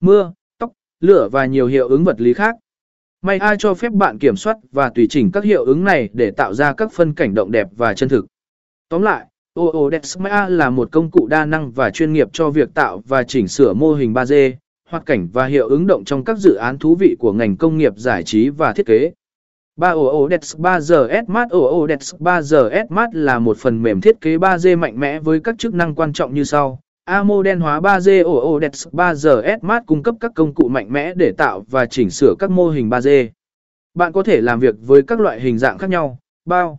mưa, tóc, lửa và nhiều hiệu ứng vật lý khác. May ai cho phép bạn kiểm soát và tùy chỉnh các hiệu ứng này để tạo ra các phân cảnh động đẹp và chân thực. Tóm lại, OODEX Maya là một công cụ đa năng và chuyên nghiệp cho việc tạo và chỉnh sửa mô hình 3D, hoạt cảnh và hiệu ứng động trong các dự án thú vị của ngành công nghiệp giải trí và thiết kế. 3 OODEX 3GS Smart OODEX 3GS Smart là một phần mềm thiết kế 3D mạnh mẽ với các chức năng quan trọng như sau. Amo đen hóa 3D OODEX 3GS Smart cung cấp các công cụ mạnh mẽ để tạo và chỉnh sửa các mô hình 3D. Bạn có thể làm việc với các loại hình dạng khác nhau, bao,